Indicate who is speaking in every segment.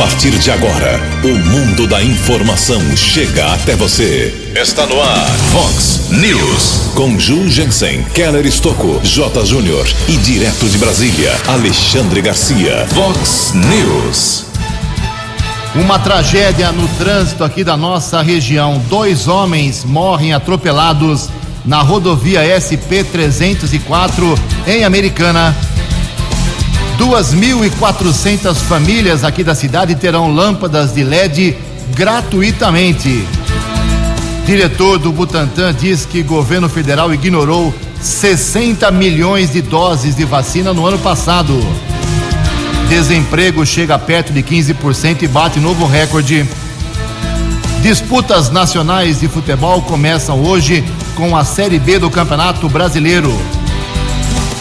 Speaker 1: partir de agora, o mundo da informação chega até você. Está no ar, Fox News. Com Ju Jensen, Keller Estocco, J. Júnior e direto de Brasília, Alexandre Garcia. Fox News.
Speaker 2: Uma tragédia no trânsito aqui da nossa região. Dois homens morrem atropelados na rodovia SP 304 em Americana. 2.400 famílias aqui da cidade terão lâmpadas de LED gratuitamente. Diretor do Butantan diz que governo federal ignorou 60 milhões de doses de vacina no ano passado. Desemprego chega perto de 15% e bate novo recorde. Disputas nacionais de futebol começam hoje com a Série B do Campeonato Brasileiro.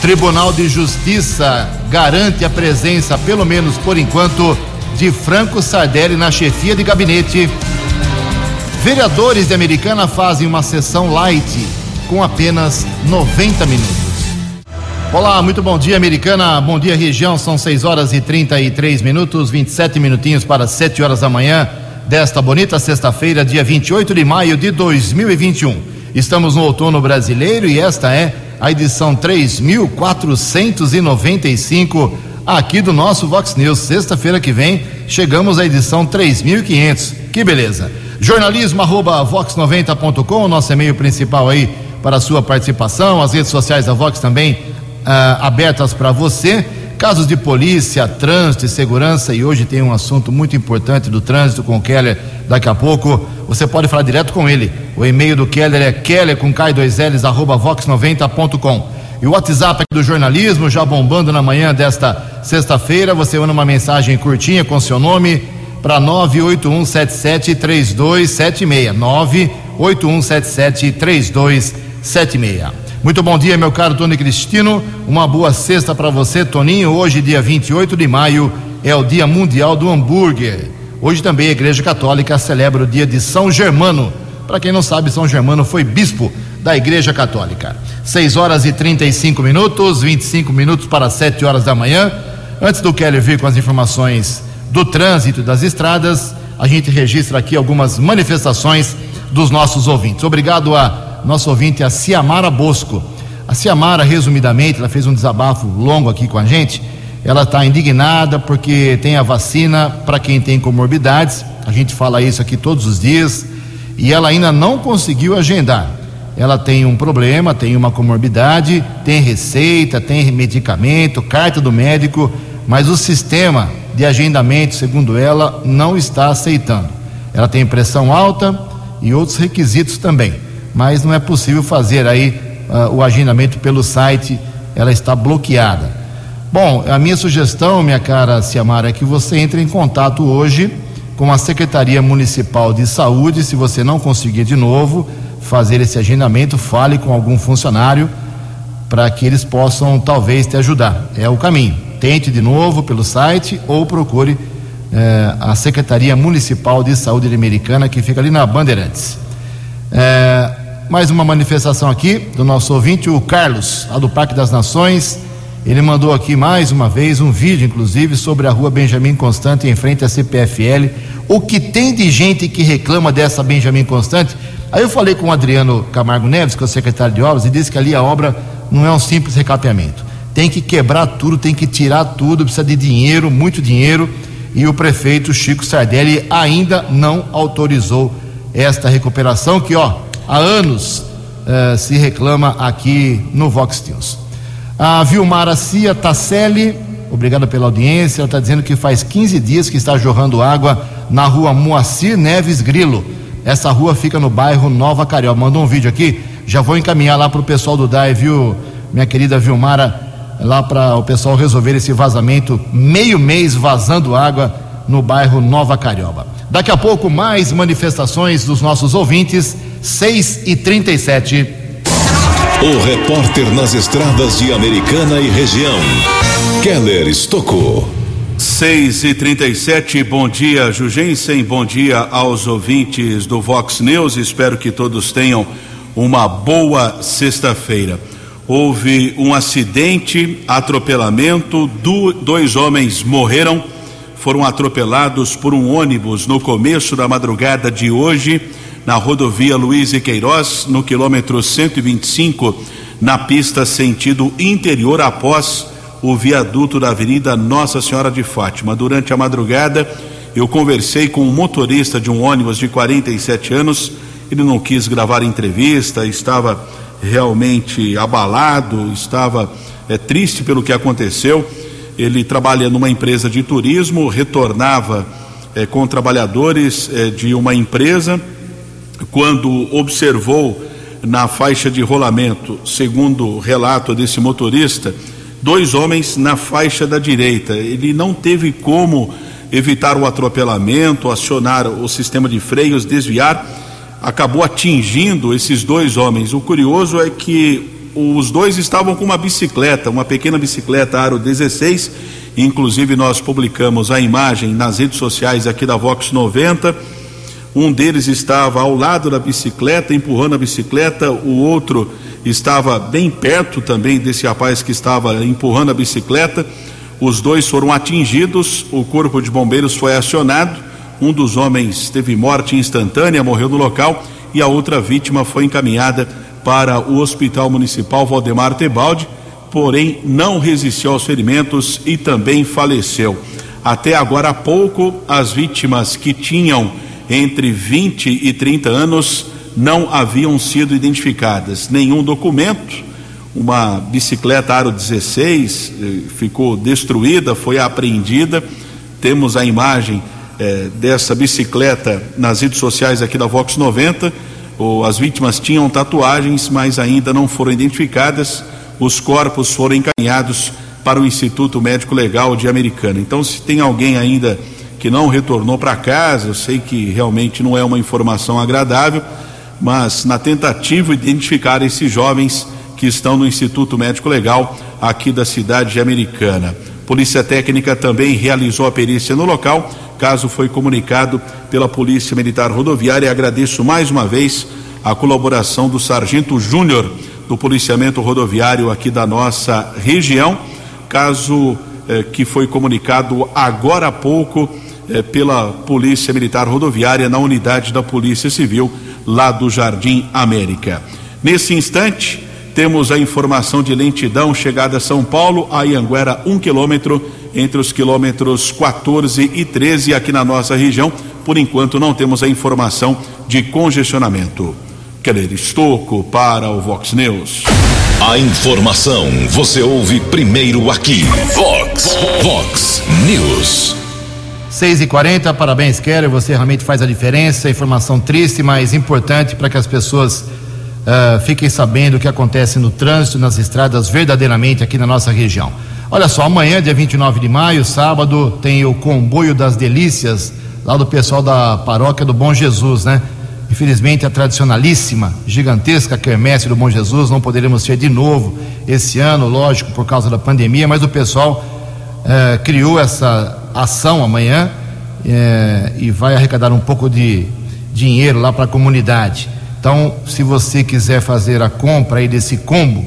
Speaker 2: Tribunal de Justiça garante a presença, pelo menos por enquanto, de Franco Sardelli na chefia de gabinete. Vereadores de Americana fazem uma sessão light com apenas 90 minutos. Olá, muito bom dia, Americana. Bom dia, região. São 6 horas e 33 minutos, 27 minutinhos para 7 horas da manhã desta bonita sexta-feira, dia 28 de maio de 2021. Estamos no outono brasileiro e esta é a edição 3495 aqui do nosso Vox News. Sexta-feira que vem chegamos à edição 3500. Que beleza! Jornalismo arroba vox90.com, nosso e-mail principal aí para a sua participação. As redes sociais da Vox também ah, abertas para você. Casos de polícia, trânsito e segurança, e hoje tem um assunto muito importante do trânsito com o Keller. Daqui a pouco você pode falar direto com ele. O e-mail do Keller é keller com K2Ls, arroba vox90.com. E o WhatsApp do jornalismo já bombando na manhã desta sexta-feira. Você manda uma mensagem curtinha com seu nome para 981773276. 981773276. Muito bom dia, meu caro Tony Cristino. Uma boa sexta para você, Toninho. Hoje, dia 28 de maio, é o Dia Mundial do Hambúrguer. Hoje também a Igreja Católica celebra o dia de São Germano. Para quem não sabe, São Germano foi bispo da Igreja Católica. 6 horas e 35 minutos, 25 minutos para 7 horas da manhã. Antes do Kelly vir com as informações do trânsito das estradas, a gente registra aqui algumas manifestações dos nossos ouvintes. Obrigado a nosso ouvinte, a Ciamara Bosco. A Ciamara, resumidamente, ela fez um desabafo longo aqui com a gente. Ela está indignada porque tem a vacina para quem tem comorbidades. A gente fala isso aqui todos os dias. E ela ainda não conseguiu agendar. Ela tem um problema, tem uma comorbidade, tem receita, tem medicamento, carta do médico, mas o sistema de agendamento, segundo ela, não está aceitando. Ela tem pressão alta e outros requisitos também mas não é possível fazer aí uh, o agendamento pelo site, ela está bloqueada. Bom, a minha sugestão, minha cara Ciamara, é que você entre em contato hoje com a Secretaria Municipal de Saúde, se você não conseguir de novo fazer esse agendamento, fale com algum funcionário para que eles possam talvez te ajudar. É o caminho. Tente de novo pelo site ou procure eh, a Secretaria Municipal de Saúde Americana, que fica ali na Bandeirantes. É, mais uma manifestação aqui do nosso ouvinte, o Carlos, lá do Parque das Nações. Ele mandou aqui mais uma vez um vídeo, inclusive, sobre a rua Benjamin Constante em frente à CPFL. O que tem de gente que reclama dessa Benjamin Constante? Aí eu falei com o Adriano Camargo Neves, que é o secretário de obras, e disse que ali a obra não é um simples recapeamento. Tem que quebrar tudo, tem que tirar tudo, precisa de dinheiro, muito dinheiro. E o prefeito Chico Sardelli ainda não autorizou esta recuperação que, ó, há anos eh, se reclama aqui no Vox News. A Vilmara Cia Tasselli, obrigada pela audiência, ela está dizendo que faz 15 dias que está jorrando água na rua Moacir Neves Grilo. Essa rua fica no bairro Nova Carioca. Mandou um vídeo aqui, já vou encaminhar lá para o pessoal do DAE, viu, minha querida Vilmara, lá para o pessoal resolver esse vazamento, meio mês vazando água no bairro Nova Carioba. Daqui a pouco, mais manifestações dos nossos ouvintes, 6 e 37
Speaker 1: O repórter nas estradas de Americana e região, Keller Estocou.
Speaker 3: 6 e 37 bom dia, Jugensen, bom dia aos ouvintes do Vox News. Espero que todos tenham uma boa sexta-feira. Houve um acidente, atropelamento, dois homens morreram foram atropelados por um ônibus no começo da madrugada de hoje, na rodovia Luiz e Queiroz, no quilômetro 125, na pista sentido interior após o viaduto da Avenida Nossa Senhora de Fátima. Durante a madrugada, eu conversei com um motorista de um ônibus de 47 anos. Ele não quis gravar entrevista, estava realmente abalado, estava é, triste pelo que aconteceu. Ele trabalha numa empresa de turismo, retornava é, com trabalhadores é, de uma empresa. Quando observou na faixa de rolamento, segundo o relato desse motorista, dois homens na faixa da direita. Ele não teve como evitar o atropelamento, acionar o sistema de freios, desviar, acabou atingindo esses dois homens. O curioso é que os dois estavam com uma bicicleta, uma pequena bicicleta Aro 16, inclusive nós publicamos a imagem nas redes sociais aqui da Vox 90. Um deles estava ao lado da bicicleta, empurrando a bicicleta, o outro estava bem perto também desse rapaz que estava empurrando a bicicleta. Os dois foram atingidos, o corpo de bombeiros foi acionado. Um dos homens teve morte instantânea, morreu no local, e a outra vítima foi encaminhada para o Hospital Municipal Valdemar Tebaldi, porém não resistiu aos ferimentos e também faleceu. Até agora há pouco, as vítimas que tinham entre 20 e 30 anos não haviam sido identificadas. Nenhum documento, uma bicicleta Aro 16 eh, ficou destruída, foi apreendida. Temos a imagem eh, dessa bicicleta nas redes sociais aqui da Vox 90. Oh, as vítimas tinham tatuagens, mas ainda não foram identificadas. Os corpos foram encaminhados para o Instituto Médico Legal de Americana. Então, se tem alguém ainda que não retornou para casa, eu sei que realmente não é uma informação agradável, mas na tentativa de identificar esses jovens que estão no Instituto Médico Legal aqui da cidade de Americana. Polícia Técnica também realizou a perícia no local. Caso foi comunicado pela Polícia Militar Rodoviária. Agradeço mais uma vez a colaboração do Sargento Júnior do Policiamento Rodoviário aqui da nossa região. Caso eh, que foi comunicado agora há pouco eh, pela Polícia Militar Rodoviária na unidade da Polícia Civil lá do Jardim América. Nesse instante, temos a informação de lentidão chegada a São Paulo, a Ianguera, um quilômetro, entre os quilômetros 14 e 13 aqui na nossa região. Por enquanto, não temos a informação de congestionamento. Keller Estocco para o Vox News.
Speaker 1: A informação você ouve primeiro aqui. Vox, Vox News.
Speaker 2: 6 e 40 parabéns, Keller. Você realmente faz a diferença. Informação triste, mas importante para que as pessoas uh, fiquem sabendo o que acontece no trânsito, nas estradas, verdadeiramente aqui na nossa região. Olha só, amanhã, dia 29 de maio, sábado, tem o Comboio das Delícias, lá do pessoal da paróquia do Bom Jesus, né? Infelizmente, a tradicionalíssima, gigantesca quermesse do Bom Jesus não poderemos ter de novo esse ano, lógico, por causa da pandemia, mas o pessoal uh, criou essa ação amanhã é, e vai arrecadar um pouco de dinheiro lá para a comunidade. Então, se você quiser fazer a compra aí desse combo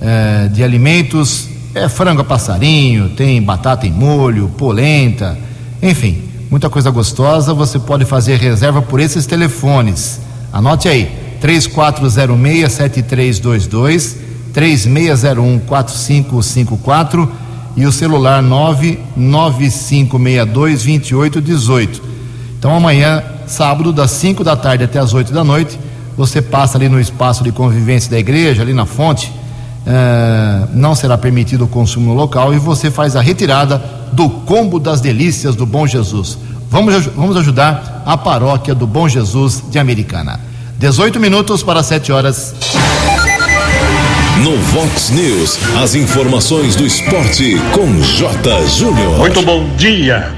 Speaker 2: é, de alimentos, é frango a passarinho, tem batata em molho, polenta, enfim, muita coisa gostosa. Você pode fazer reserva por esses telefones. Anote aí: 3406-7322, 3601-4554 e o celular 995622818. Então amanhã, sábado, das 5 da tarde até as 8 da noite, você passa ali no espaço de convivência da igreja, ali na fonte, uh, não será permitido o consumo no local e você faz a retirada do combo das delícias do Bom Jesus. Vamos, vamos ajudar a paróquia do Bom Jesus de Americana. 18 minutos para 7 horas.
Speaker 1: No Vox News, as informações do esporte com J. Júnior.
Speaker 4: Muito bom dia.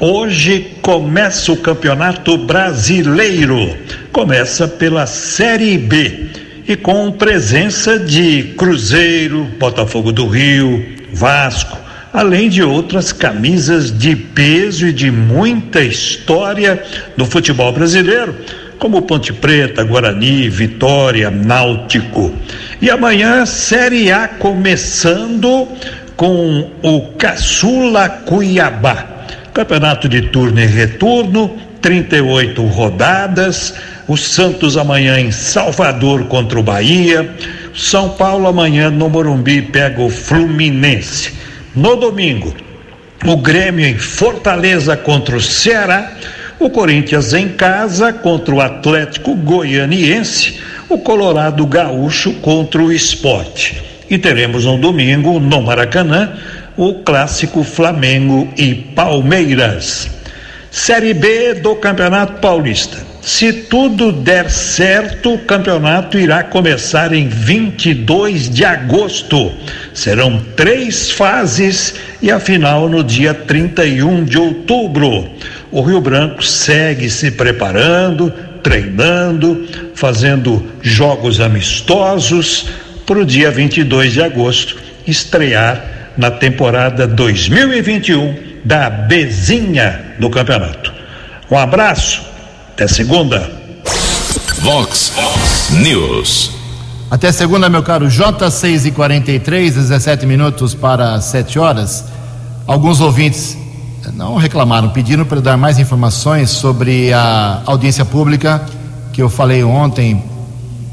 Speaker 4: Hoje começa o Campeonato Brasileiro. Começa pela Série B e com presença de Cruzeiro, Botafogo do Rio, Vasco, além de outras camisas de peso e de muita história do futebol brasileiro como Ponte Preta, Guarani, Vitória, Náutico. E amanhã, Série A começando com o Caçula Cuiabá. Campeonato de turno e retorno, 38 rodadas. O Santos amanhã em Salvador contra o Bahia. São Paulo amanhã no Morumbi pega o Fluminense. No domingo, o Grêmio em Fortaleza contra o Ceará. O Corinthians em casa contra o Atlético Goianiense. O Colorado Gaúcho contra o Esporte. E teremos no domingo, no Maracanã, o clássico Flamengo e Palmeiras. Série B do Campeonato Paulista. Se tudo der certo, o campeonato irá começar em 22 de agosto. Serão três fases e a final no dia 31 de outubro. O Rio Branco segue se preparando, treinando, fazendo jogos amistosos para o dia 22 de agosto estrear na temporada 2021 da Bezinha do campeonato. Um abraço, até segunda.
Speaker 1: Vox News.
Speaker 2: Até segunda, meu caro J6 e 43, 17 minutos para 7 horas. Alguns ouvintes não reclamaram, pediram para dar mais informações sobre a audiência pública que eu falei ontem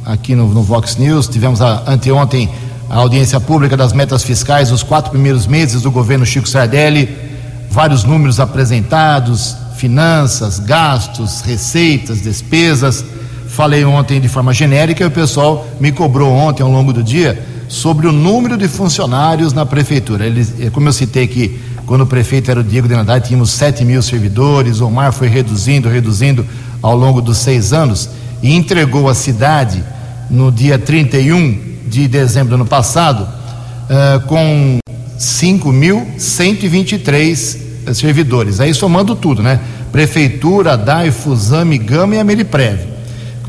Speaker 2: aqui no, no Vox News. Tivemos a, anteontem a audiência pública das metas fiscais, os quatro primeiros meses do governo Chico Sardelli vários números apresentados, finanças, gastos, receitas, despesas. Falei ontem de forma genérica e o pessoal me cobrou ontem, ao longo do dia, sobre o número de funcionários na prefeitura. Eles, eh, como eu citei que quando o prefeito era o Diego de Nadai, tínhamos 7 mil servidores, o Omar foi reduzindo, reduzindo ao longo dos seis anos e entregou a cidade no dia 31 de dezembro do ano passado uh, com 5.123 servidores. Aí somando tudo, né? Prefeitura, DAI, Fusame, Gama e Ameriprev.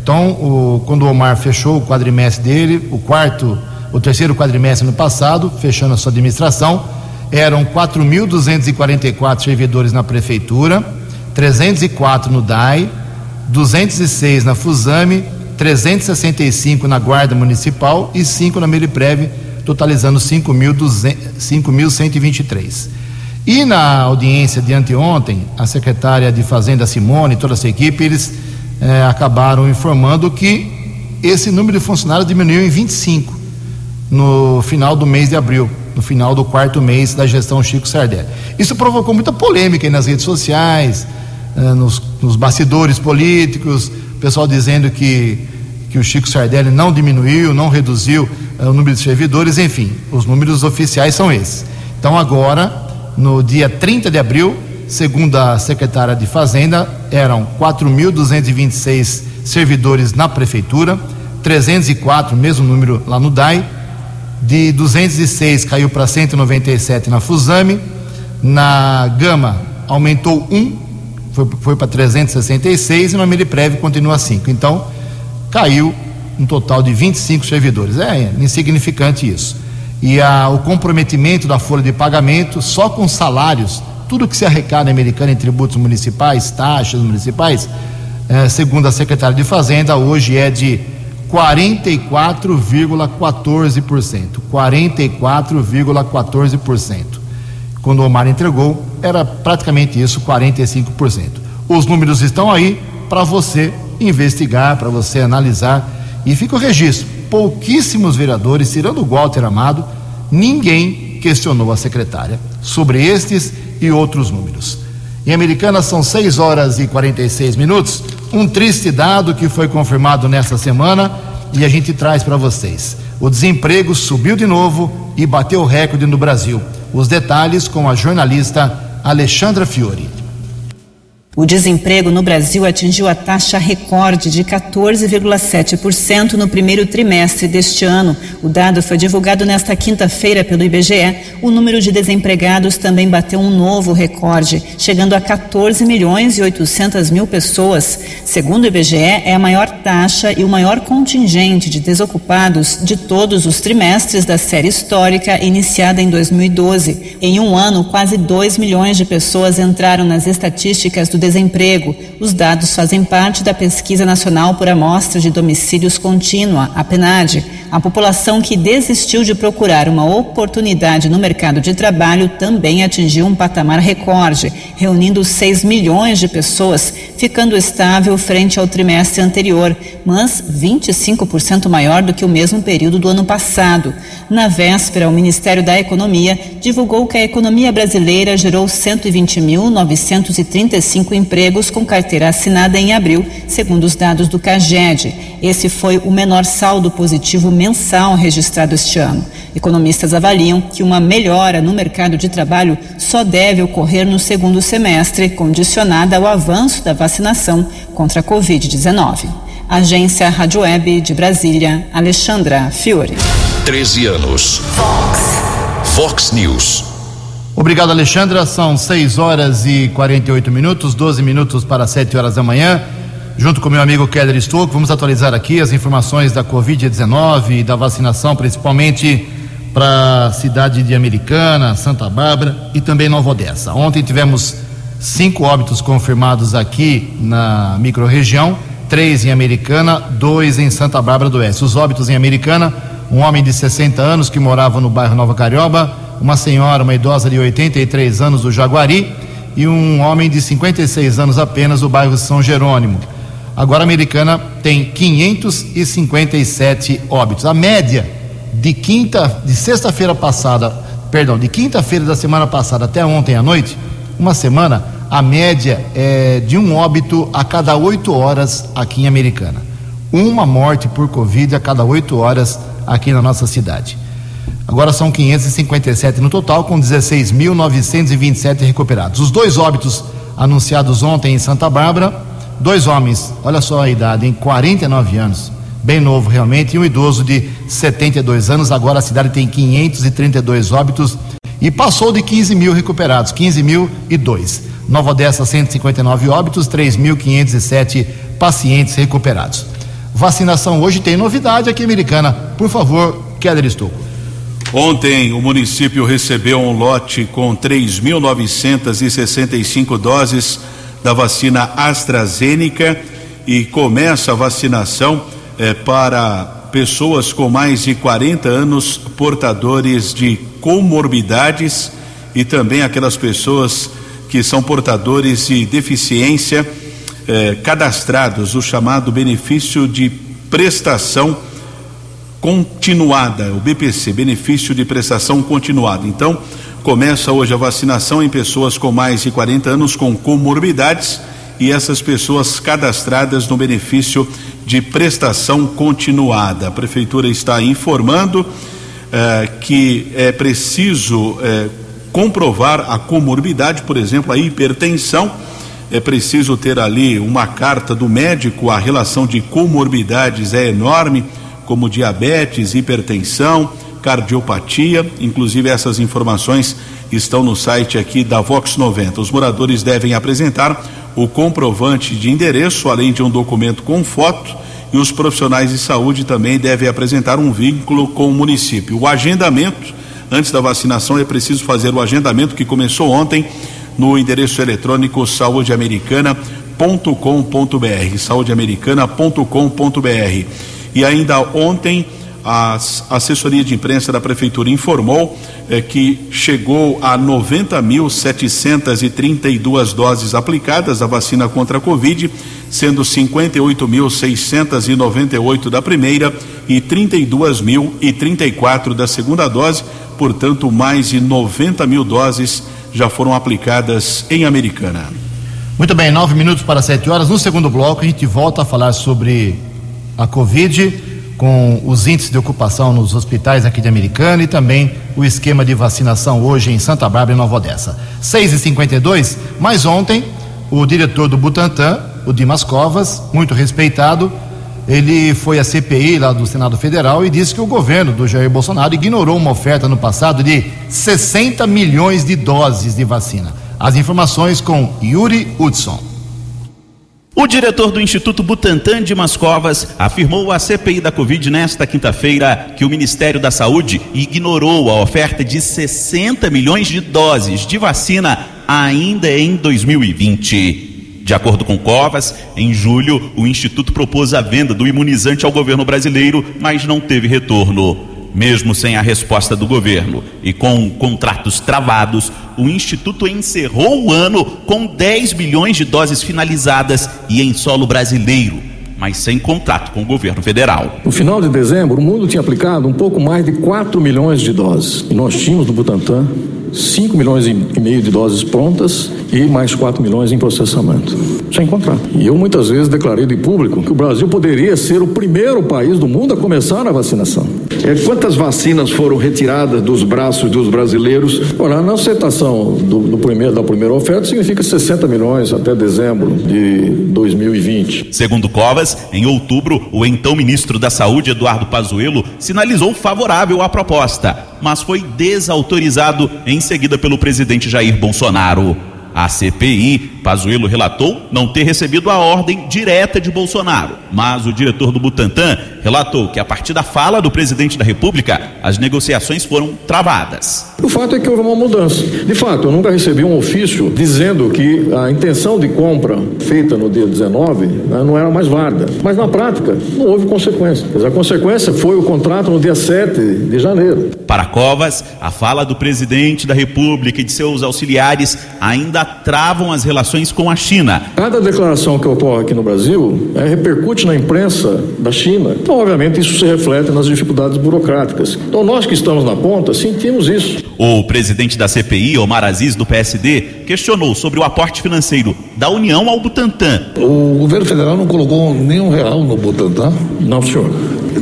Speaker 2: Então, o, quando o Omar fechou o quadrimestre dele, o quarto, o terceiro quadrimestre no passado, fechando a sua administração, eram 4.244 servidores na prefeitura, 304 no DAI, 206 na Fusame, 365 na Guarda Municipal e 5 na Meriprev, totalizando 5.123. E na audiência de anteontem, a secretária de Fazenda Simone e toda essa equipe, eles eh, acabaram informando que esse número de funcionários diminuiu em 25 no final do mês de abril, no final do quarto mês da gestão Chico Sardelli. Isso provocou muita polêmica nas redes sociais, eh, nos, nos bastidores políticos, pessoal dizendo que, que o Chico Sardelli não diminuiu, não reduziu eh, o número de servidores, enfim, os números oficiais são esses. Então agora no dia 30 de abril, segundo a secretária de Fazenda, eram 4.226 servidores na prefeitura, 304, mesmo número lá no DAI, de 206 caiu para 197 na Fusame, na Gama aumentou um, foi, foi para 366 e no Ameriprev continua 5. Então, caiu um total de 25 servidores. É insignificante isso e a, o comprometimento da folha de pagamento só com salários, tudo que se arrecada em Americana em tributos municipais, taxas municipais, é, segundo a secretária de Fazenda, hoje é de 44,14%. 44,14%. Quando o Omar entregou, era praticamente isso, 45%. Os números estão aí para você investigar, para você analisar. E fica o registro pouquíssimos vereadores, tirando o Walter Amado, ninguém questionou a secretária sobre estes e outros números. Em Americana são 6 horas e 46 minutos. Um triste dado que foi confirmado nesta semana e a gente traz para vocês. O desemprego subiu de novo e bateu recorde no Brasil. Os detalhes com a jornalista Alexandra Fiore.
Speaker 5: O desemprego no Brasil atingiu a taxa recorde de 14,7% no primeiro trimestre deste ano. O dado foi divulgado nesta quinta-feira pelo IBGE. O número de desempregados também bateu um novo recorde, chegando a 14 milhões e 800 mil pessoas. Segundo o IBGE, é a maior taxa e o maior contingente de desocupados de todos os trimestres da série histórica iniciada em 2012. Em um ano, quase 2 milhões de pessoas entraram nas estatísticas do Seguro-Desemprego. Os dados fazem parte da Pesquisa Nacional por Amostra de Domicílios Contínua, a PNAD. A população que desistiu de procurar uma oportunidade no mercado de trabalho também atingiu um patamar recorde, reunindo 6 milhões de pessoas, ficando estável frente ao trimestre anterior, mas 25% maior do que o mesmo período do ano passado. Na véspera, o Ministério da Economia divulgou que a economia brasileira gerou 120.935 empregos com carteira assinada em abril, segundo os dados do CAGED. Esse foi o menor saldo positivo mensal registrado este ano. Economistas avaliam que uma melhora no mercado de trabalho só deve ocorrer no segundo semestre, condicionada ao avanço da vacinação contra a Covid-19. Agência Rádio Web de Brasília, Alexandra Fiore.
Speaker 1: 13 anos. Fox. Fox News.
Speaker 2: Obrigado, Alexandra. São 6 horas e 48 minutos, 12 minutos para 7 horas da manhã. Junto com meu amigo Keller Stouco, vamos atualizar aqui as informações da Covid-19 e da vacinação, principalmente para a cidade de Americana, Santa Bárbara e também Nova Odessa. Ontem tivemos cinco óbitos confirmados aqui na microrregião, três em Americana, dois em Santa Bárbara do Oeste. Os óbitos em Americana, um homem de 60 anos que morava no bairro Nova Carioba, uma senhora, uma idosa de 83 anos do Jaguari e um homem de 56 anos apenas do bairro São Jerônimo. Agora a Americana tem 557 óbitos. A média de quinta, de sexta-feira passada, perdão, de quinta-feira da semana passada até ontem à noite, uma semana, a média é de um óbito a cada oito horas aqui em Americana. Uma morte por Covid a cada oito horas aqui na nossa cidade. Agora são 557 no total, com 16.927 recuperados. Os dois óbitos anunciados ontem em Santa Bárbara, dois homens, olha só a idade, em 49 anos, bem novo realmente, e um idoso de 72 anos. Agora a cidade tem 532 óbitos e passou de 15 mil recuperados, 15 mil e dois. Nova Odessa, 159 óbitos, 3.507 pacientes recuperados. Vacinação hoje tem novidade aqui americana. Por favor, Keller Estouco.
Speaker 3: Ontem o município recebeu um lote com 3.965 doses da vacina AstraZeneca e começa a vacinação eh, para pessoas com mais de 40 anos portadores de comorbidades e também aquelas pessoas que são portadores de deficiência eh, cadastrados, o chamado benefício de prestação continuada, o BPC, benefício de prestação continuada. Então, começa hoje a vacinação em pessoas com mais de 40 anos com comorbidades e essas pessoas cadastradas no benefício de prestação continuada. A prefeitura está informando eh, que é preciso eh, comprovar a comorbidade, por exemplo, a hipertensão. É preciso ter ali uma carta do médico, a relação de comorbidades é enorme como diabetes, hipertensão, cardiopatia. Inclusive, essas informações estão no site aqui da Vox 90. Os moradores devem apresentar o comprovante de endereço, além de um documento com foto, e os profissionais de saúde também devem apresentar um vínculo com o município. O agendamento, antes da vacinação, é preciso fazer o agendamento que começou ontem no endereço eletrônico saudeamericana.com.br, saudeamericana.com.br. E ainda ontem, a assessoria de imprensa da prefeitura informou eh, que chegou a 90.732 doses aplicadas da vacina contra a Covid, sendo 58.698 da primeira e 32.034 da segunda dose. Portanto, mais de 90 mil doses já foram aplicadas em Americana.
Speaker 2: Muito bem, nove minutos para sete horas. No segundo bloco, a gente volta a falar sobre a Covid, com os índices de ocupação nos hospitais aqui de Americana e também o esquema de vacinação hoje em Santa Bárbara e Nova Odessa. 6 e 52 mas ontem o diretor do Butantan, o Dimas Covas, muito respeitado, ele foi à CPI lá do Senado Federal e disse que o governo do Jair Bolsonaro ignorou uma oferta no passado de 60 milhões de doses de vacina. As informações com Yuri Hudson.
Speaker 6: O diretor do Instituto Butantan de Mascovas afirmou à CPI da Covid nesta quinta-feira que o Ministério da Saúde ignorou a oferta de 60 milhões de doses de vacina ainda em 2020. De acordo com Covas, em julho, o Instituto propôs a venda do imunizante ao governo brasileiro, mas não teve retorno. Mesmo sem a resposta do governo e com contratos travados, o Instituto encerrou o ano com 10 bilhões de doses finalizadas e em solo brasileiro, mas sem contrato com o governo federal.
Speaker 7: No final de dezembro, o mundo tinha aplicado um pouco mais de 4 milhões de doses. E nós tínhamos no Butantan 5 milhões e meio de doses prontas e mais 4 milhões em processamento. Sem contrato. E eu muitas vezes declarei de público que o Brasil poderia ser o primeiro país do mundo a começar a vacinação.
Speaker 8: É, quantas vacinas foram retiradas dos braços dos brasileiros?
Speaker 7: Olha, na aceitação do, do primeiro, da primeira oferta significa 60 milhões até dezembro de 2020.
Speaker 6: Segundo Covas, em outubro, o então ministro da Saúde, Eduardo Pazuello, sinalizou favorável à proposta, mas foi desautorizado em seguida pelo presidente Jair Bolsonaro. A CPI, Pazuello relatou não ter recebido a ordem direta de Bolsonaro, mas o diretor do Butantan relatou que a partir da fala do presidente da República, as negociações foram travadas.
Speaker 7: O fato é que houve uma mudança. De fato, eu nunca recebi um ofício dizendo que a intenção de compra feita no dia 19 né, não era mais válida. Mas na prática, não houve consequência. a consequência foi o contrato no dia 7 de janeiro.
Speaker 6: Para Covas, a fala do presidente da República e de seus auxiliares ainda travam as relações com a China.
Speaker 7: Cada declaração que ocorre aqui no Brasil é, repercute na imprensa da China. Então, obviamente, isso se reflete nas dificuldades burocráticas. Então, nós que estamos na ponta sentimos isso.
Speaker 6: O presidente da CPI, Omar Aziz, do PSD, questionou sobre o aporte financeiro da União ao Butantan.
Speaker 9: O governo federal não colocou nenhum real no Butantan?
Speaker 7: Não, senhor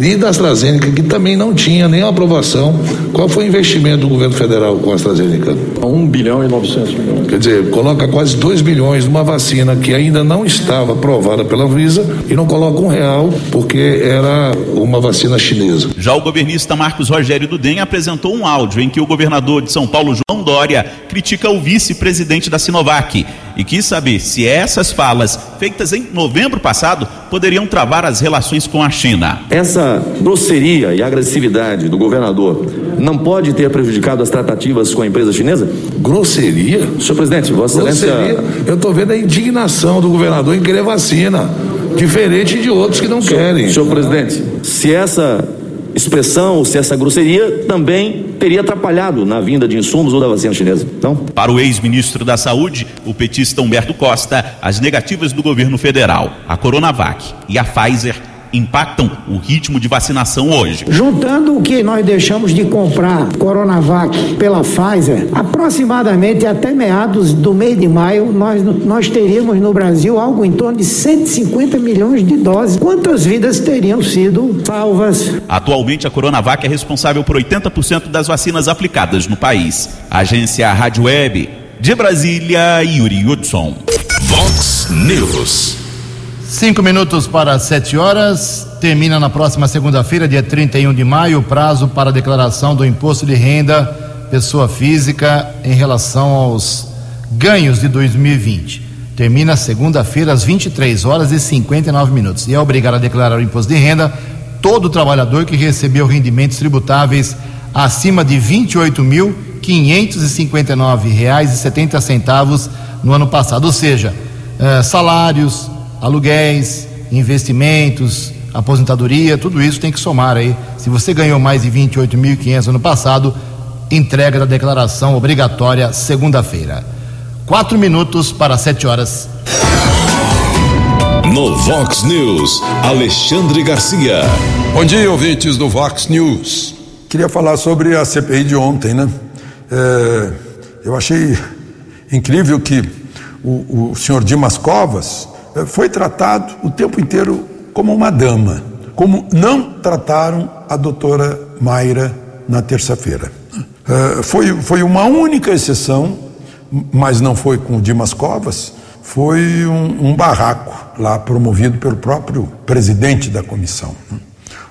Speaker 9: e da AstraZeneca, que também não tinha nenhuma aprovação. Qual foi o investimento do governo federal com a AstraZeneca?
Speaker 7: 1 bilhão e 900 milhões.
Speaker 9: Quer dizer, coloca quase 2 bilhões numa vacina que ainda não estava aprovada pela Visa e não coloca um real porque era uma vacina chinesa.
Speaker 6: Já o governista Marcos Rogério Dudem apresentou um áudio em que o governador de São Paulo, João Dória, critica o vice-presidente da Sinovac e quis saber se essas falas, feitas em novembro passado, poderiam travar as relações com a China.
Speaker 8: Essa grosseria e agressividade do governador não pode ter prejudicado as tratativas com a empresa chinesa?
Speaker 9: Grosseria?
Speaker 8: Senhor presidente, Vossa Excelência.
Speaker 9: Eu estou vendo a indignação do governador em querer vacina, diferente de outros que não
Speaker 8: senhor,
Speaker 9: querem.
Speaker 8: Senhor presidente, se essa expressão ou se essa grosseria também teria atrapalhado na vinda de insumos ou da vacina chinesa. Então,
Speaker 6: para o ex-ministro da Saúde, o petista Humberto Costa, as negativas do governo federal, a Coronavac e a Pfizer impactam o ritmo de vacinação hoje.
Speaker 10: Juntando o que nós deixamos de comprar Coronavac pela Pfizer, aproximadamente até meados do mês de maio, nós, nós teríamos no Brasil algo em torno de 150 milhões de doses. Quantas vidas teriam sido salvas?
Speaker 6: Atualmente, a Coronavac é responsável por 80% das vacinas aplicadas no país. Agência Rádio Web, de Brasília, Yuri Hudson.
Speaker 1: Vox News.
Speaker 2: Cinco minutos para sete horas. Termina na próxima segunda-feira, dia 31 de maio, o prazo para declaração do imposto de renda pessoa física em relação aos ganhos de 2020. Termina segunda-feira, às 23 horas e 59 minutos. E é obrigado a declarar o imposto de renda todo trabalhador que recebeu rendimentos tributáveis acima de R$ 28.559,70 no ano passado, ou seja, eh, salários, aluguéis, investimentos, aposentadoria, tudo isso tem que somar aí. Se você ganhou mais de 28.500 ano passado, entrega da declaração obrigatória segunda-feira. Quatro minutos para sete horas.
Speaker 1: No Vox News, Alexandre Garcia.
Speaker 11: Bom dia, ouvintes do Vox News. Queria falar sobre a CPI de ontem, né? É, eu achei incrível que o, o senhor Dimas Covas foi tratado o tempo inteiro como uma dama, como não trataram a doutora Mayra na terça-feira. Eh, foi, foi uma única exceção, mas não foi com o Dimas Covas, foi um, um barraco lá promovido pelo próprio presidente da comissão.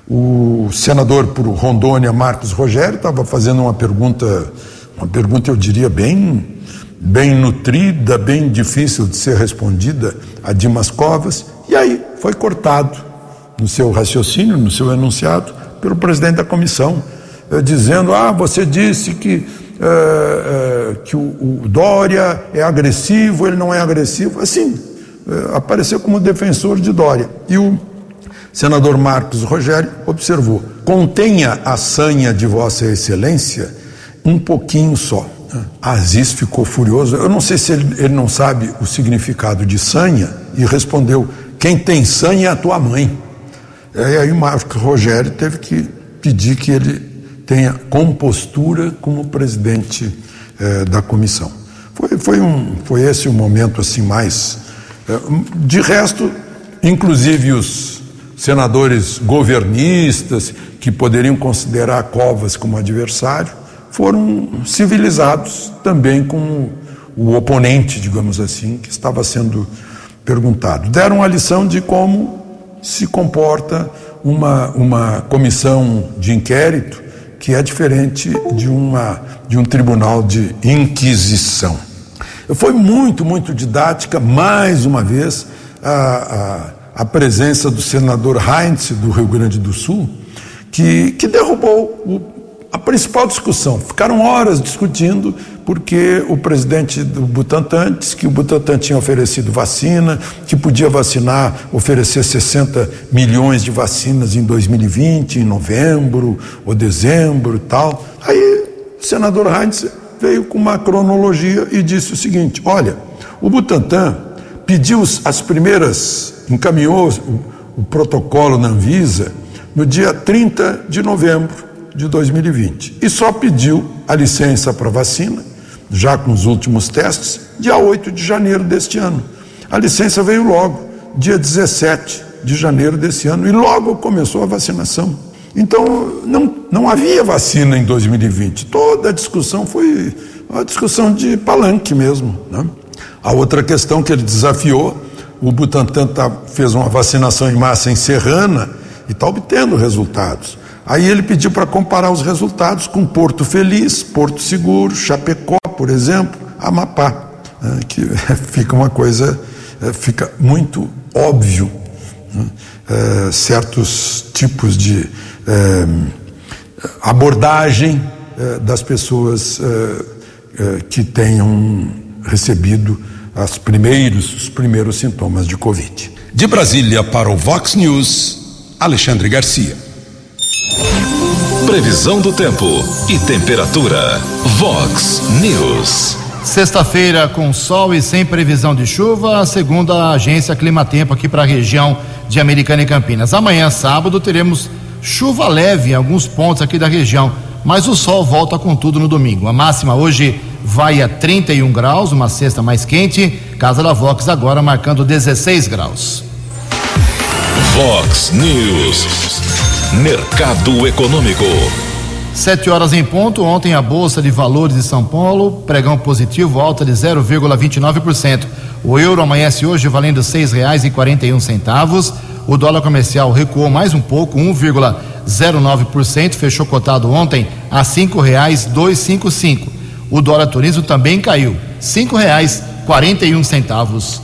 Speaker 11: O senador por Rondônia, Marcos Rogério, estava fazendo uma pergunta, uma pergunta, eu diria, bem bem nutrida, bem difícil de ser respondida a Dimas Covas, e aí foi cortado no seu raciocínio, no seu enunciado, pelo presidente da comissão, eh, dizendo: Ah, você disse que, eh, eh, que o, o, Dória é agressivo, ele não é agressivo. Assim, apareceu como defensor de Dória. E o senador Marcos Rogério observou: contenha a sanha de Vossa Excelência um pouquinho só. Aziz ficou furioso. Eu não sei se ele, ele não sabe o significado de sanha e respondeu: quem tem sanha é a tua mãe. E aí Marcos Rogério teve que pedir que ele tenha compostura como presidente eh, da comissão. Foi, foi, um, foi esse o momento assim mais. Eh, de resto, inclusive os senadores governistas que poderiam considerar Covas como adversário foram civilizados também com o oponente, digamos assim, que estava sendo perguntado. Deram a lição de como se comporta uma, uma comissão de inquérito que é diferente de, uma, de um tribunal de inquisição. Foi muito, muito didática, mais uma vez, a, a, a presença do senador Heinz, do Rio Grande do Sul, que, que derrubou o a principal discussão. Ficaram horas discutindo porque o presidente do Butantan disse que o Butantan tinha oferecido vacina, que podia vacinar, oferecer 60 milhões de vacinas em 2020, em novembro ou dezembro e tal. Aí o senador Heinz veio com uma cronologia e disse o seguinte: olha, o Butantan pediu as primeiras, encaminhou o, o protocolo na Anvisa no dia 30 de novembro de 2020 e só pediu a licença para vacina, já com os últimos testes, dia 8 de janeiro deste ano. A licença veio logo, dia 17 de janeiro desse ano, e logo começou a vacinação. Então, não, não havia vacina em 2020. Toda a discussão foi uma discussão de palanque mesmo. Né? A outra questão que ele desafiou, o Butantan tá, fez uma vacinação em massa em Serrana e está obtendo resultados. Aí ele pediu para comparar os resultados com Porto Feliz, Porto Seguro, Chapecó, por exemplo, Amapá, né, que fica uma coisa, é, fica muito óbvio né, é, certos tipos de é, abordagem é, das pessoas é, é, que tenham recebido as primeiros, os primeiros sintomas de Covid.
Speaker 1: De Brasília para o Vox News, Alexandre Garcia. Previsão do tempo e temperatura. Vox News.
Speaker 2: Sexta-feira com sol e sem previsão de chuva, segundo a agência Climatempo aqui para a região de Americana e Campinas. Amanhã, sábado, teremos chuva leve em alguns pontos aqui da região, mas o sol volta com tudo no domingo. A máxima hoje vai a 31 graus, uma sexta mais quente. Casa da Vox agora marcando 16 graus.
Speaker 1: Vox News. Mercado Econômico.
Speaker 2: Sete horas em ponto. Ontem a Bolsa de Valores de São Paulo, pregão positivo, alta de 0,29%. O euro amanhece hoje valendo seis reais e quarenta e um centavos. O dólar comercial recuou mais um pouco, 1,09%, fechou cotado ontem a cinco reais dois cinco cinco. O dólar turismo também caiu, cinco reais quarenta e um centavos.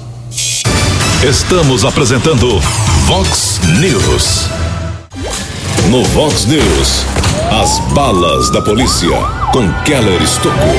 Speaker 1: Estamos apresentando Vox News. No Vox News, as balas da polícia com Keller Estocou.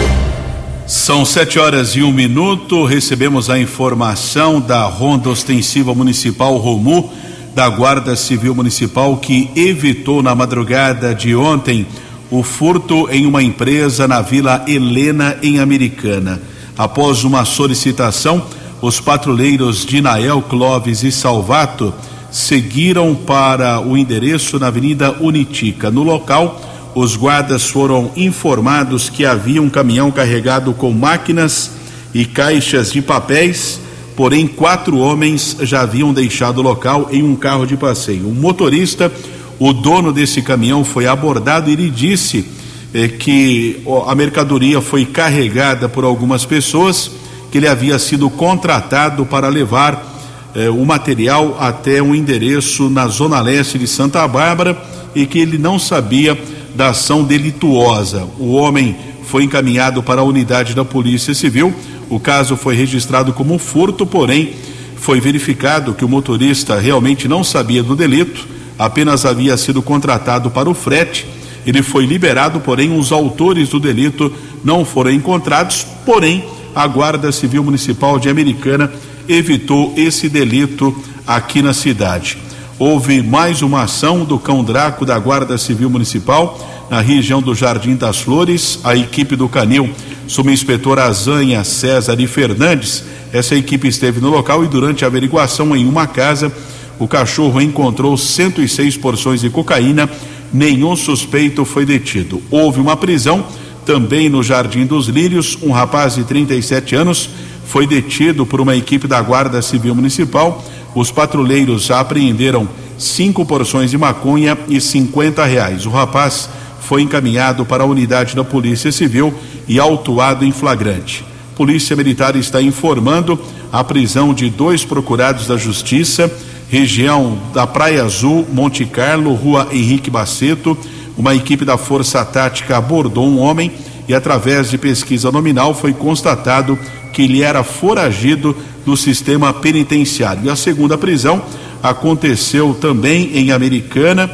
Speaker 3: São sete horas e um minuto. Recebemos a informação da Ronda Ostensiva Municipal Romu, da Guarda Civil Municipal, que evitou na madrugada de ontem o furto em uma empresa na Vila Helena, em Americana. Após uma solicitação, os patrulheiros de Nael Clóvis e Salvato seguiram para o endereço na Avenida Unitica. No local, os guardas foram informados que havia um caminhão carregado com máquinas e caixas de papéis, porém quatro homens já haviam deixado o local em um carro de passeio. O motorista, o dono desse caminhão, foi abordado e ele disse eh, que a mercadoria foi carregada por algumas pessoas, que ele havia sido contratado para levar eh, o material até um endereço na zona leste de Santa Bárbara e que ele não sabia da ação delituosa. O homem foi encaminhado para a unidade da Polícia Civil. O caso foi registrado como furto, porém foi verificado que o motorista realmente não sabia do delito, apenas havia sido contratado para o frete. Ele foi liberado, porém os autores do delito não foram encontrados, porém a Guarda Civil Municipal de Americana evitou esse delito aqui na cidade. Houve mais uma ação do Cão Draco da Guarda Civil Municipal na região do Jardim das Flores. A equipe do Canil, subinspetor Azanha César e Fernandes, essa equipe esteve no local e durante a averiguação em uma casa, o cachorro encontrou 106 porções de cocaína. Nenhum suspeito foi detido. Houve uma prisão também no Jardim dos Lírios. Um rapaz de 37 anos foi detido por uma equipe da Guarda Civil Municipal. Os patrulheiros apreenderam cinco porções de maconha e 50 reais. O rapaz foi encaminhado para a unidade da Polícia Civil e autuado em flagrante. Polícia Militar está informando a prisão de dois procurados da Justiça, região da Praia Azul, Monte Carlo, Rua Henrique Baceto. Uma equipe da Força Tática abordou um homem e, através de pesquisa nominal, foi constatado que ele era foragido do sistema penitenciário. E a segunda prisão aconteceu também em Americana,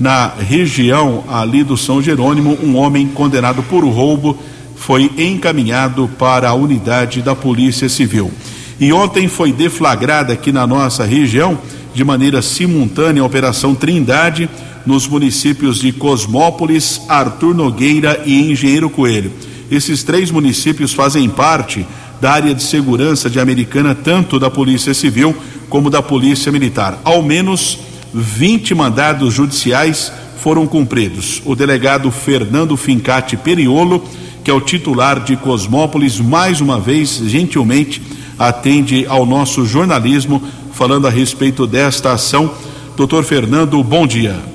Speaker 3: na região ali do São Jerônimo. Um homem condenado por roubo foi encaminhado para a unidade da Polícia Civil. E ontem foi deflagrada aqui na nossa região, de maneira simultânea, a Operação Trindade, nos municípios de Cosmópolis, Arthur Nogueira e Engenheiro Coelho. Esses três municípios fazem parte da área de segurança de Americana, tanto da Polícia Civil como da Polícia Militar. Ao menos 20 mandados judiciais foram cumpridos. O delegado Fernando Fincati Periolo, que é o titular de Cosmópolis, mais uma vez, gentilmente, atende ao nosso jornalismo, falando a respeito desta ação. Doutor Fernando, bom dia.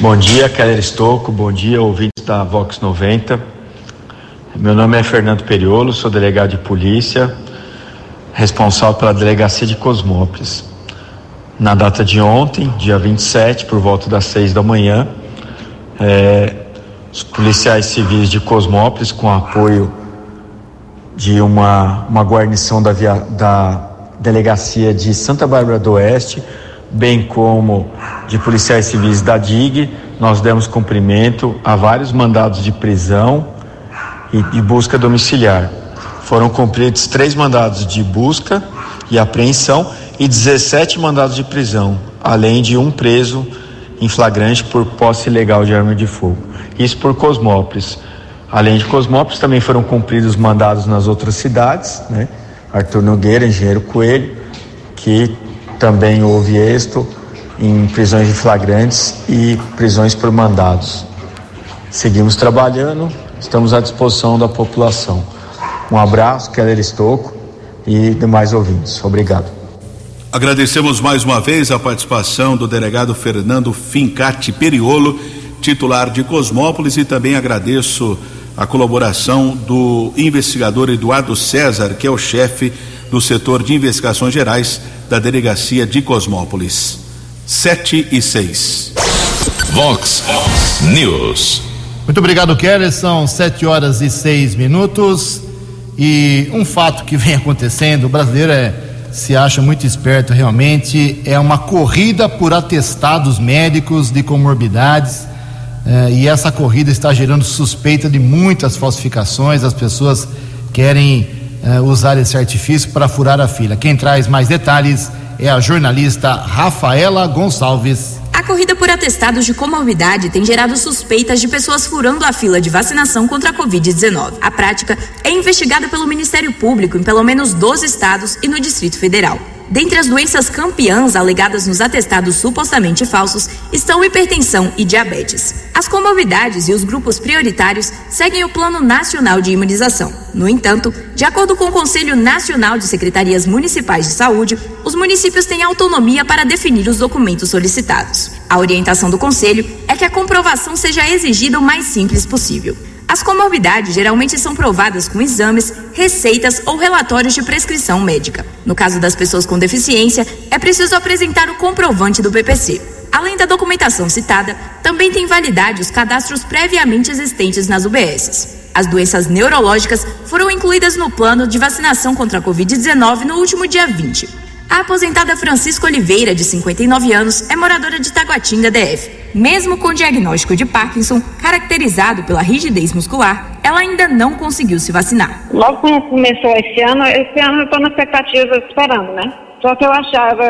Speaker 12: Bom dia, Keller Estocco, bom dia, ouvintes da Vox 90. Meu nome é Fernando Periolo, sou delegado de polícia, responsável pela delegacia de Cosmópolis. Na data de ontem, dia 27, por volta das seis da manhã, é, os policiais civis de Cosmópolis, com apoio de uma, uma guarnição da, via, da delegacia de Santa Bárbara do Oeste, bem como de policiais civis da DIG, nós demos cumprimento a vários mandados de prisão e de busca domiciliar. Foram cumpridos três mandados de busca e apreensão e 17 mandados de prisão, além de um preso em flagrante por posse ilegal de arma de fogo. Isso por Cosmópolis. Além de Cosmópolis, também foram cumpridos mandados nas outras cidades, né? Arthur Nogueira, Engenheiro Coelho, que também houve êxito em prisões de flagrantes e prisões por mandados. Seguimos trabalhando estamos à disposição da população. Um abraço, Keller Estocco e demais ouvintes. Obrigado.
Speaker 3: Agradecemos mais uma vez a participação do delegado Fernando Fincati Periolo, titular de Cosmópolis, e também agradeço a colaboração do investigador Eduardo César, que é o chefe do setor de investigações gerais da delegacia de Cosmópolis. Sete e seis.
Speaker 1: Vox News.
Speaker 2: Muito obrigado, Keller. São sete horas e seis minutos. E um fato que vem acontecendo, o brasileiro é, se acha muito esperto realmente, é uma corrida por atestados médicos de comorbidades. Eh, e essa corrida está gerando suspeita de muitas falsificações. As pessoas querem eh, usar esse artifício para furar a fila. Quem traz mais detalhes é a jornalista Rafaela Gonçalves.
Speaker 13: A corrida por atestados de comorbidade tem gerado suspeitas de pessoas furando a fila de vacinação contra a Covid-19. A prática é investigada pelo Ministério Público em pelo menos 12 estados e no Distrito Federal. Dentre as doenças campeãs alegadas nos atestados supostamente falsos estão hipertensão e diabetes. As comorbidades e os grupos prioritários seguem o Plano Nacional de Imunização. No entanto, de acordo com o Conselho Nacional de Secretarias Municipais de Saúde, os municípios têm autonomia para definir os documentos solicitados. A orientação do Conselho é que a comprovação seja exigida o mais simples possível. As comorbidades geralmente são provadas com exames, receitas ou relatórios de prescrição médica. No caso das pessoas com deficiência, é preciso apresentar o comprovante do PPC. Além da documentação citada, também tem validade os cadastros previamente existentes nas UBSs. As doenças neurológicas foram incluídas no plano de vacinação contra a Covid-19 no último dia 20. A aposentada Francisca Oliveira, de 59 anos, é moradora de Taguatinga, DF. Mesmo com diagnóstico de Parkinson, caracterizado pela rigidez muscular, ela ainda não conseguiu se vacinar.
Speaker 14: Logo quando começou esse ano, esse ano eu estou na expectativa esperando, né? Só que eu achava,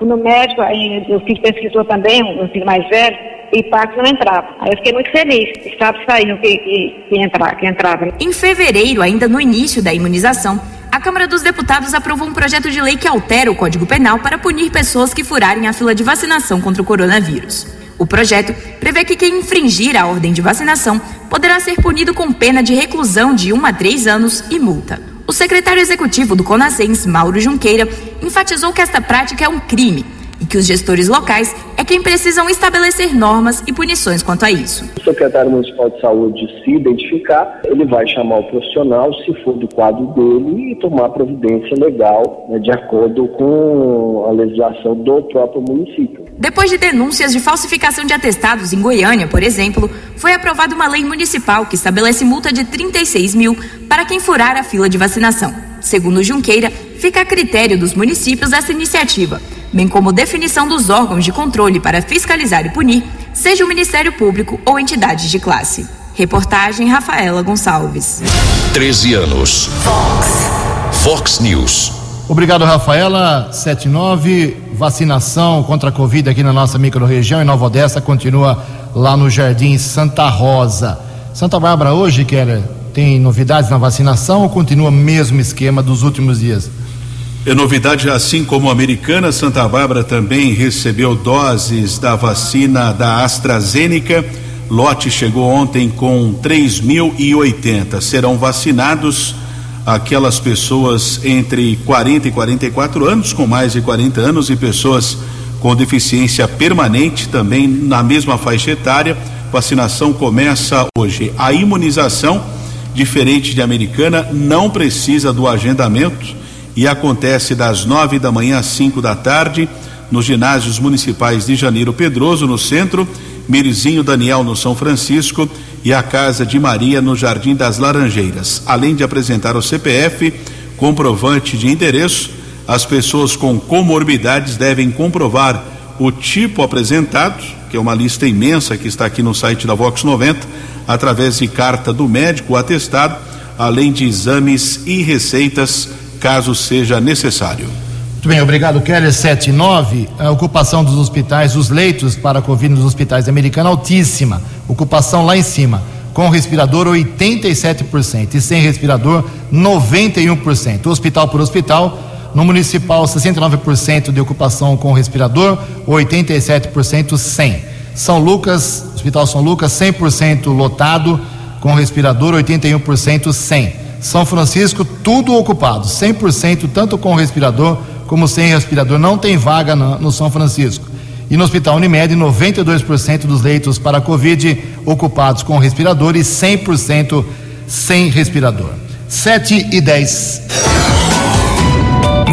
Speaker 14: no médico, aí eu fiz pesquisador também, um filho mais velho, e Pax não entrava. Aí eu fiquei muito feliz, sabe, saindo que, que, que, entrar, que entrava.
Speaker 13: Em fevereiro, ainda no início da imunização, a Câmara dos Deputados aprovou um projeto de lei que altera o Código Penal para punir pessoas que furarem a fila de vacinação contra o coronavírus. O projeto prevê que quem infringir a ordem de vacinação poderá ser punido com pena de reclusão de 1 a 3 anos e multa. O secretário executivo do Conasens, Mauro Junqueira, enfatizou que esta prática é um crime e que os gestores locais é quem precisam estabelecer normas e punições quanto a isso.
Speaker 15: O secretário municipal de saúde se identificar, ele vai chamar o profissional, se for do quadro dele, e tomar providência legal né, de acordo com a legislação do próprio município.
Speaker 13: Depois de denúncias de falsificação de atestados em Goiânia, por exemplo, foi aprovada uma lei municipal que estabelece multa de 36 mil para quem furar a fila de vacinação. Segundo Junqueira, fica a critério dos municípios essa iniciativa bem como definição dos órgãos de controle para fiscalizar e punir, seja o Ministério Público ou entidades de classe. Reportagem Rafaela Gonçalves.
Speaker 1: 13 anos. Fox. Fox News.
Speaker 2: Obrigado, Rafaela. 79, vacinação contra a Covid aqui na nossa microrregião em Nova Odessa continua lá no Jardim Santa Rosa. Santa Bárbara hoje, Keller, tem novidades na vacinação ou continua o mesmo esquema dos últimos dias?
Speaker 3: É novidade, assim como a americana, Santa Bárbara também recebeu doses da vacina da AstraZeneca. Lote chegou ontem com 3.080. Serão vacinados aquelas pessoas entre 40 e 44 anos, com mais de 40 anos, e pessoas com deficiência permanente, também na mesma faixa etária. Vacinação começa hoje. A imunização, diferente de americana, não precisa do agendamento e acontece das nove da manhã às cinco da tarde nos ginásios municipais de Janeiro Pedroso, no centro, Mirizinho Daniel, no São Francisco e a Casa de Maria, no Jardim das Laranjeiras. Além de apresentar o CPF, comprovante de endereço, as pessoas com comorbidades devem comprovar o tipo apresentado, que é uma lista imensa que está aqui no site da Vox 90, através de carta do médico atestado, além de exames e receitas caso seja necessário.
Speaker 2: Muito bem, obrigado, Keller. 79, a ocupação dos hospitais, os leitos para a Covid nos hospitais americanos altíssima. Ocupação lá em cima. Com respirador, 87%. E sem respirador, 91%. Hospital por hospital, no municipal, 69% de ocupação com respirador, 87% sem. São Lucas, Hospital São Lucas, 100% lotado, com respirador, 81% sem. São Francisco, tudo ocupado, 100%, tanto com respirador como sem respirador. Não tem vaga no, no São Francisco. E no Hospital Unimed, 92% dos leitos para Covid ocupados com respirador e 100% sem respirador. 7 e 10.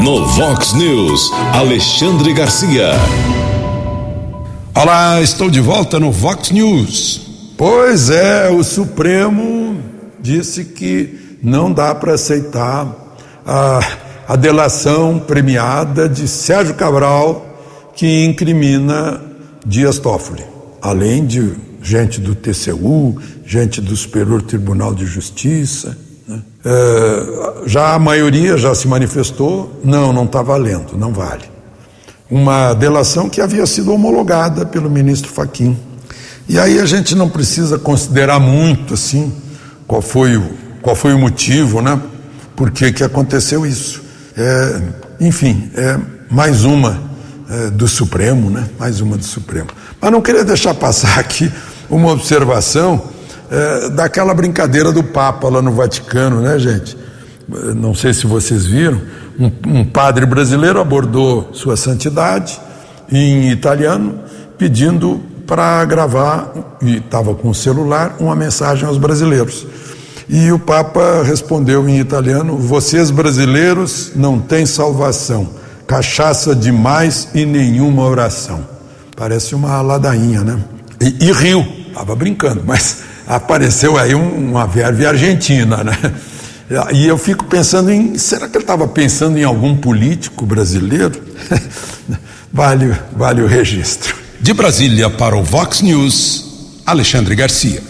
Speaker 1: No Vox News, Alexandre Garcia.
Speaker 11: Olá, estou de volta no Vox News. Pois é, o Supremo disse que não dá para aceitar a, a delação premiada de Sérgio Cabral, que incrimina Dias Toffoli, além de gente do TCU, gente do Superior Tribunal de Justiça. Né? É, já a maioria já se manifestou, não, não está valendo, não vale. Uma delação que havia sido homologada pelo ministro Faquim. E aí a gente não precisa considerar muito assim qual foi o qual foi o motivo, né? Por que, que aconteceu isso? É, enfim, é mais uma é, do Supremo, né? Mais uma do Supremo. Mas não queria deixar passar aqui uma observação é, daquela brincadeira do Papa lá no Vaticano, né, gente? Não sei se vocês viram. Um, um padre brasileiro abordou Sua Santidade em italiano, pedindo para gravar, e estava com o celular, uma mensagem aos brasileiros. E o Papa respondeu em italiano: Vocês brasileiros não têm salvação, cachaça demais e nenhuma oração. Parece uma ladainha, né? E, e riu, estava brincando, mas apareceu aí um, uma verve argentina, né? E eu fico pensando em: será que ele estava pensando em algum político brasileiro? vale, vale o registro.
Speaker 1: De Brasília para o Vox News, Alexandre Garcia.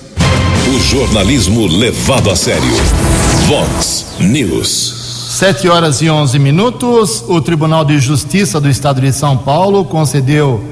Speaker 1: O jornalismo levado a sério. Vox News.
Speaker 2: Sete horas e onze minutos. O Tribunal de Justiça do Estado de São Paulo concedeu,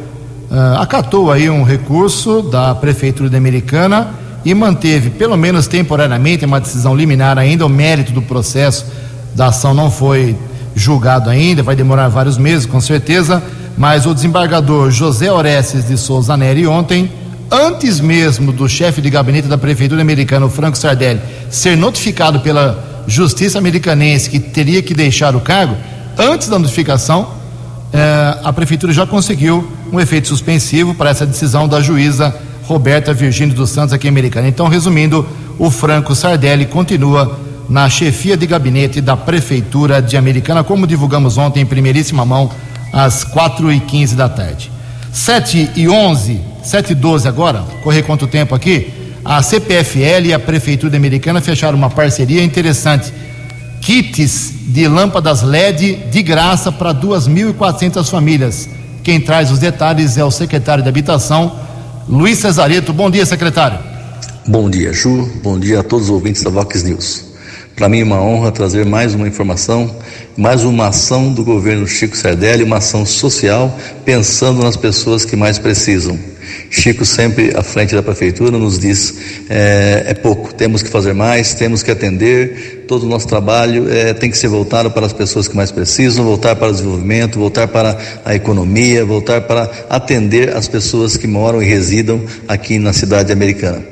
Speaker 2: uh, acatou aí um recurso da Prefeitura de Americana e manteve, pelo menos temporariamente, uma decisão liminar ainda. O mérito do processo da ação não foi julgado ainda, vai demorar vários meses, com certeza. Mas o desembargador José Orestes de Souza Neri ontem antes mesmo do chefe de gabinete da prefeitura americana, o Franco Sardelli, ser notificado pela justiça americanense que teria que deixar o cargo, antes da notificação, eh, a prefeitura já conseguiu um efeito suspensivo para essa decisão da juíza Roberta Virgínia dos Santos aqui em Americana. Então, resumindo, o Franco Sardelli continua na chefia de gabinete da prefeitura de Americana, como divulgamos ontem em primeiríssima mão, às quatro e quinze da tarde. Sete e onze 7 e 12 agora, correr quanto tempo aqui? A CPFL e a Prefeitura Americana fecharam uma parceria interessante. Kits de lâmpadas LED de graça para 2.400 famílias. Quem traz os detalhes é o secretário de Habitação, Luiz Cesareto. Bom dia, secretário.
Speaker 16: Bom dia, Ju. Bom dia a todos os ouvintes da Vox News. Para mim é uma honra trazer mais uma informação, mais uma ação do governo Chico Sardelli, uma ação social pensando nas pessoas que mais precisam. Chico sempre à frente da prefeitura nos diz é, é pouco, temos que fazer mais, temos que atender, todo o nosso trabalho é, tem que ser voltado para as pessoas que mais precisam, voltar para o desenvolvimento, voltar para a economia, voltar para atender as pessoas que moram e residam aqui na cidade americana.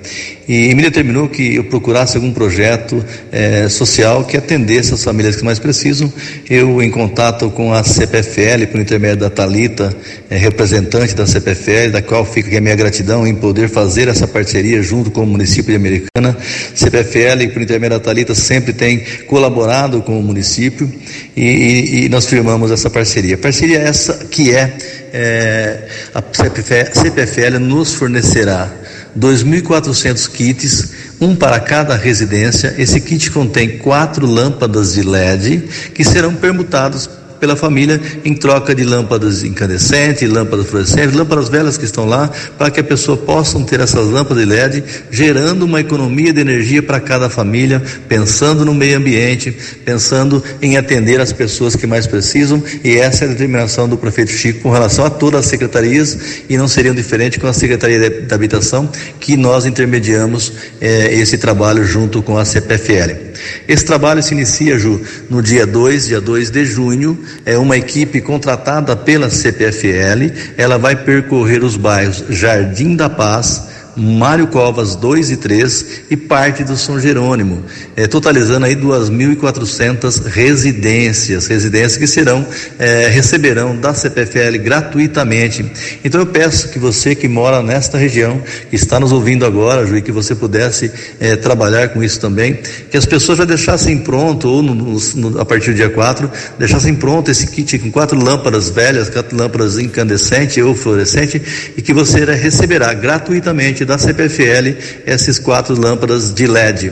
Speaker 16: E me determinou que eu procurasse algum projeto é, social que atendesse as famílias que mais precisam. Eu, em contato com a CPFL, por intermédio da Talita, é, representante da CPFL, da qual fica aqui a minha gratidão em poder fazer essa parceria junto com o município de Americana. CPFL, por intermédio da Talita, sempre tem colaborado com o município e, e, e nós firmamos essa parceria. Parceria essa que é, é a CPFL nos fornecerá 2.400 kits, um para cada residência. Esse kit contém quatro lâmpadas de LED que serão permutados pela família em troca de lâmpadas incandescentes, lâmpadas fluorescentes, lâmpadas velas que estão lá, para que a pessoa possa ter essas lâmpadas de LED, gerando uma economia de energia para cada família, pensando no meio ambiente, pensando em atender as pessoas que mais precisam, e essa é a determinação do prefeito Chico com relação a todas as secretarias, e não seriam diferentes com a Secretaria da Habitação, que nós intermediamos eh, esse trabalho junto com a CPFL. Esse trabalho se inicia, Ju, no dia 2, dia 2 de junho, é uma equipe contratada pela CPFL, ela vai percorrer os bairros Jardim da Paz, Mário Covas 2 e 3 e parte do São Jerônimo, é, totalizando aí 2.400 residências, residências que serão, é, receberão da CPFL gratuitamente. Então eu peço que você que mora nesta região, que está nos ouvindo agora, Ju, que você pudesse é, trabalhar com isso também, que as pessoas já deixassem pronto, ou no, no, a partir do dia 4, deixassem pronto esse kit com quatro lâmpadas velhas, quatro lâmpadas incandescentes ou fluorescentes, e que você receberá gratuitamente da CPFL essas quatro lâmpadas de LED.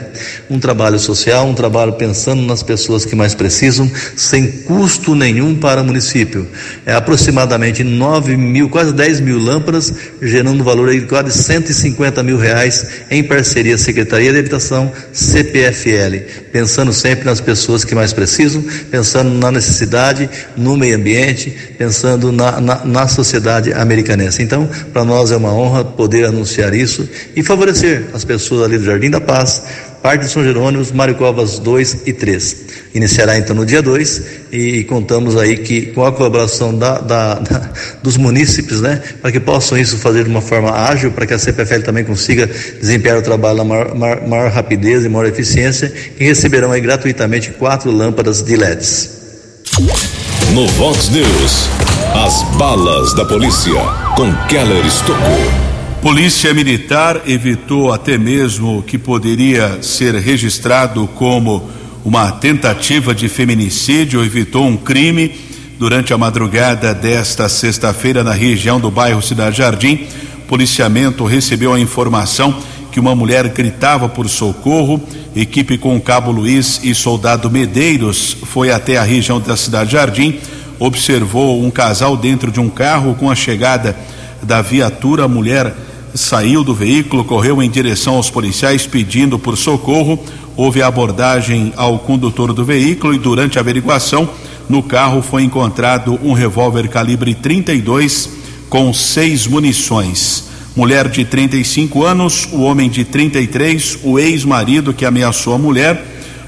Speaker 16: Um trabalho social, um trabalho pensando nas pessoas que mais precisam, sem custo nenhum para o município. É aproximadamente 9 mil, quase 10 mil lâmpadas, gerando um valor de quase 150 mil reais em parceria Secretaria de Habitação, CPFL, pensando sempre nas pessoas que mais precisam, pensando na necessidade, no meio ambiente, pensando na, na, na sociedade americanense. Então, para nós é uma honra poder anunciar isso isso e favorecer as pessoas ali do Jardim da Paz, parte de São Jerônimo, Mário Covas 2 e 3. Iniciará então no dia 2 e contamos aí que com a colaboração da, da, da, dos munícipes, né, para que possam isso fazer de uma forma ágil, para que a CPFL também consiga desempenhar o trabalho na maior, maior, maior rapidez e maior eficiência e receberão aí gratuitamente quatro lâmpadas de LEDs.
Speaker 1: No Vox News, as balas da polícia com Keller Estocou.
Speaker 3: Polícia Militar evitou até mesmo que poderia ser registrado como uma tentativa de feminicídio, evitou um crime durante a madrugada desta sexta-feira na região do bairro Cidade Jardim. Policiamento recebeu a informação que uma mulher gritava por socorro. Equipe com o Cabo Luiz e soldado Medeiros foi até a região da Cidade Jardim, observou um casal dentro de um carro com a chegada da viatura, a mulher saiu do veículo, correu em direção aos policiais pedindo por socorro. Houve abordagem ao condutor do veículo e durante a averiguação no carro foi encontrado um revólver calibre 32 com seis munições. Mulher de 35 anos, o homem de 33, o ex-marido que ameaçou a mulher.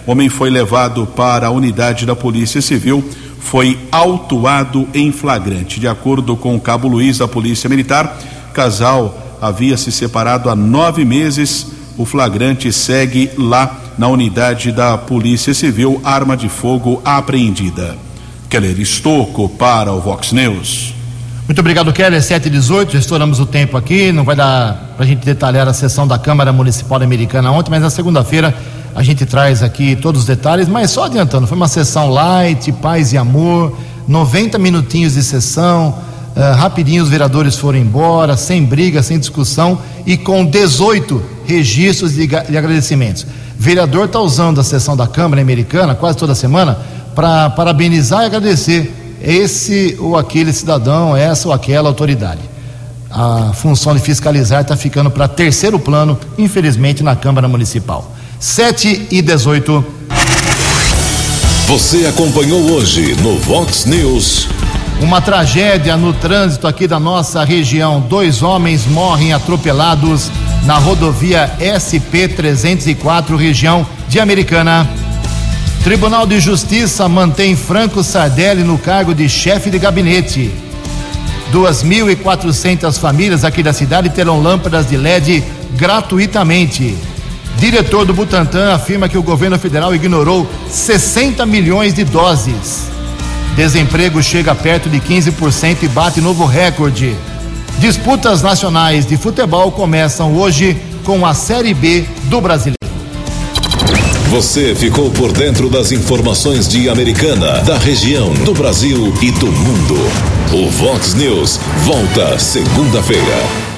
Speaker 3: O homem foi levado para a unidade da Polícia Civil, foi autuado em flagrante. De acordo com o cabo Luiz da Polícia Militar, casal havia se separado há nove meses. O flagrante segue lá na unidade da Polícia Civil, arma de fogo apreendida. Keller Estocco para o Vox News.
Speaker 2: Muito obrigado, Keller. 7 e 18 já estouramos o tempo aqui. Não vai dar para a gente detalhar a sessão da Câmara Municipal Americana ontem, mas na segunda-feira a gente traz aqui todos os detalhes. Mas só adiantando, foi uma sessão light, paz e amor, 90 minutinhos de sessão. Uh, rapidinho os vereadores foram embora, sem briga, sem discussão e com 18 registros de, de agradecimentos. Vereador está usando a sessão da Câmara Americana quase toda semana para parabenizar e agradecer esse ou aquele cidadão, essa ou aquela autoridade. A função de fiscalizar está ficando para terceiro plano, infelizmente, na Câmara Municipal. 7 e 18.
Speaker 1: Você acompanhou hoje no Vox News.
Speaker 2: Uma tragédia no trânsito aqui da nossa região. Dois homens morrem atropelados na rodovia SP 304, região de Americana. Tribunal de Justiça mantém Franco Sardelli no cargo de chefe de gabinete. 2.400 famílias aqui da cidade terão lâmpadas de LED gratuitamente. Diretor do Butantan afirma que o governo federal ignorou 60 milhões de doses. Desemprego chega perto de 15% e bate novo recorde. Disputas nacionais de futebol começam hoje com a Série B do Brasileiro.
Speaker 1: Você ficou por dentro das informações de Americana, da região, do Brasil e do mundo. O Vox News volta segunda-feira.